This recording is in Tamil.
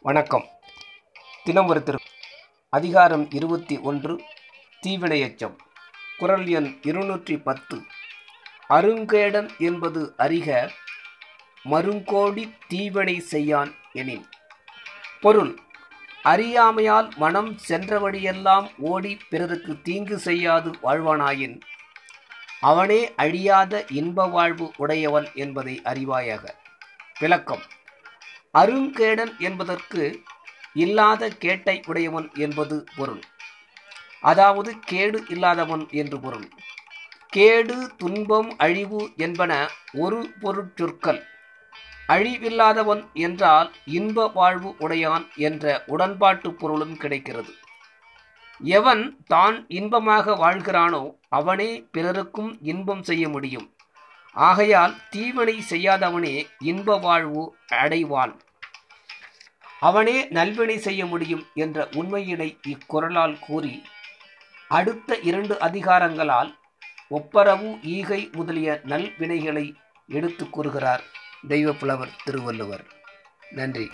வணக்கம். தினம் ஒரு திரு அதிகாரம் இருபத்தி ஒன்று தீவினையச்சம். குரல் எண் இருநூற்றி பத்து. அருங்கேடன் என்பது அறிக மருங்கோடி தீவினை செய்யான் எனின். பொருள் அறியாமையால் மனம் சென்ற வழியெல்லாம் ஓடி பிறருக்கு தீங்கு செய்யாது வாழ்வானாயின். அவனே அழியாத இன்ப வாழ்வு உடையவன் என்பதை அறிவாயாக. விளக்கம் அருங்கேடன் என்பதற்கு இல்லாத கேட்டை உடையவன் என்பது பொருள். அதாவது கேடு இல்லாதவன் என்று பொருள். கேடு துன்பம் அழிவு என்பன ஒரு பொருட்சொற்கள் அழிவில்லாதவன் என்றால் இன்ப வாழ்வு உடையான் என்ற உடன்பாட்டு பொருளும் கிடைக்கிறது. எவன் தான் இன்பமாக வாழ்கிறானோ அவனே பிறருக்கும் இன்பம் செய்ய முடியும். ஆகையால் தீவினை செய்யாதவனே இன்ப வாழ்வு அடைவான். அவனே நல்வினை செய்ய முடியும் என்ற உண்மையினை இக்குரலால் கூறி அடுத்த இரண்டு அதிகாரங்களால் ஒப்பரவு ஈகை முதலிய நல்வினைகளை எடுத்துக் கூறுகிறார் தெய்வப்புலவர் திருவள்ளுவர். நன்றி.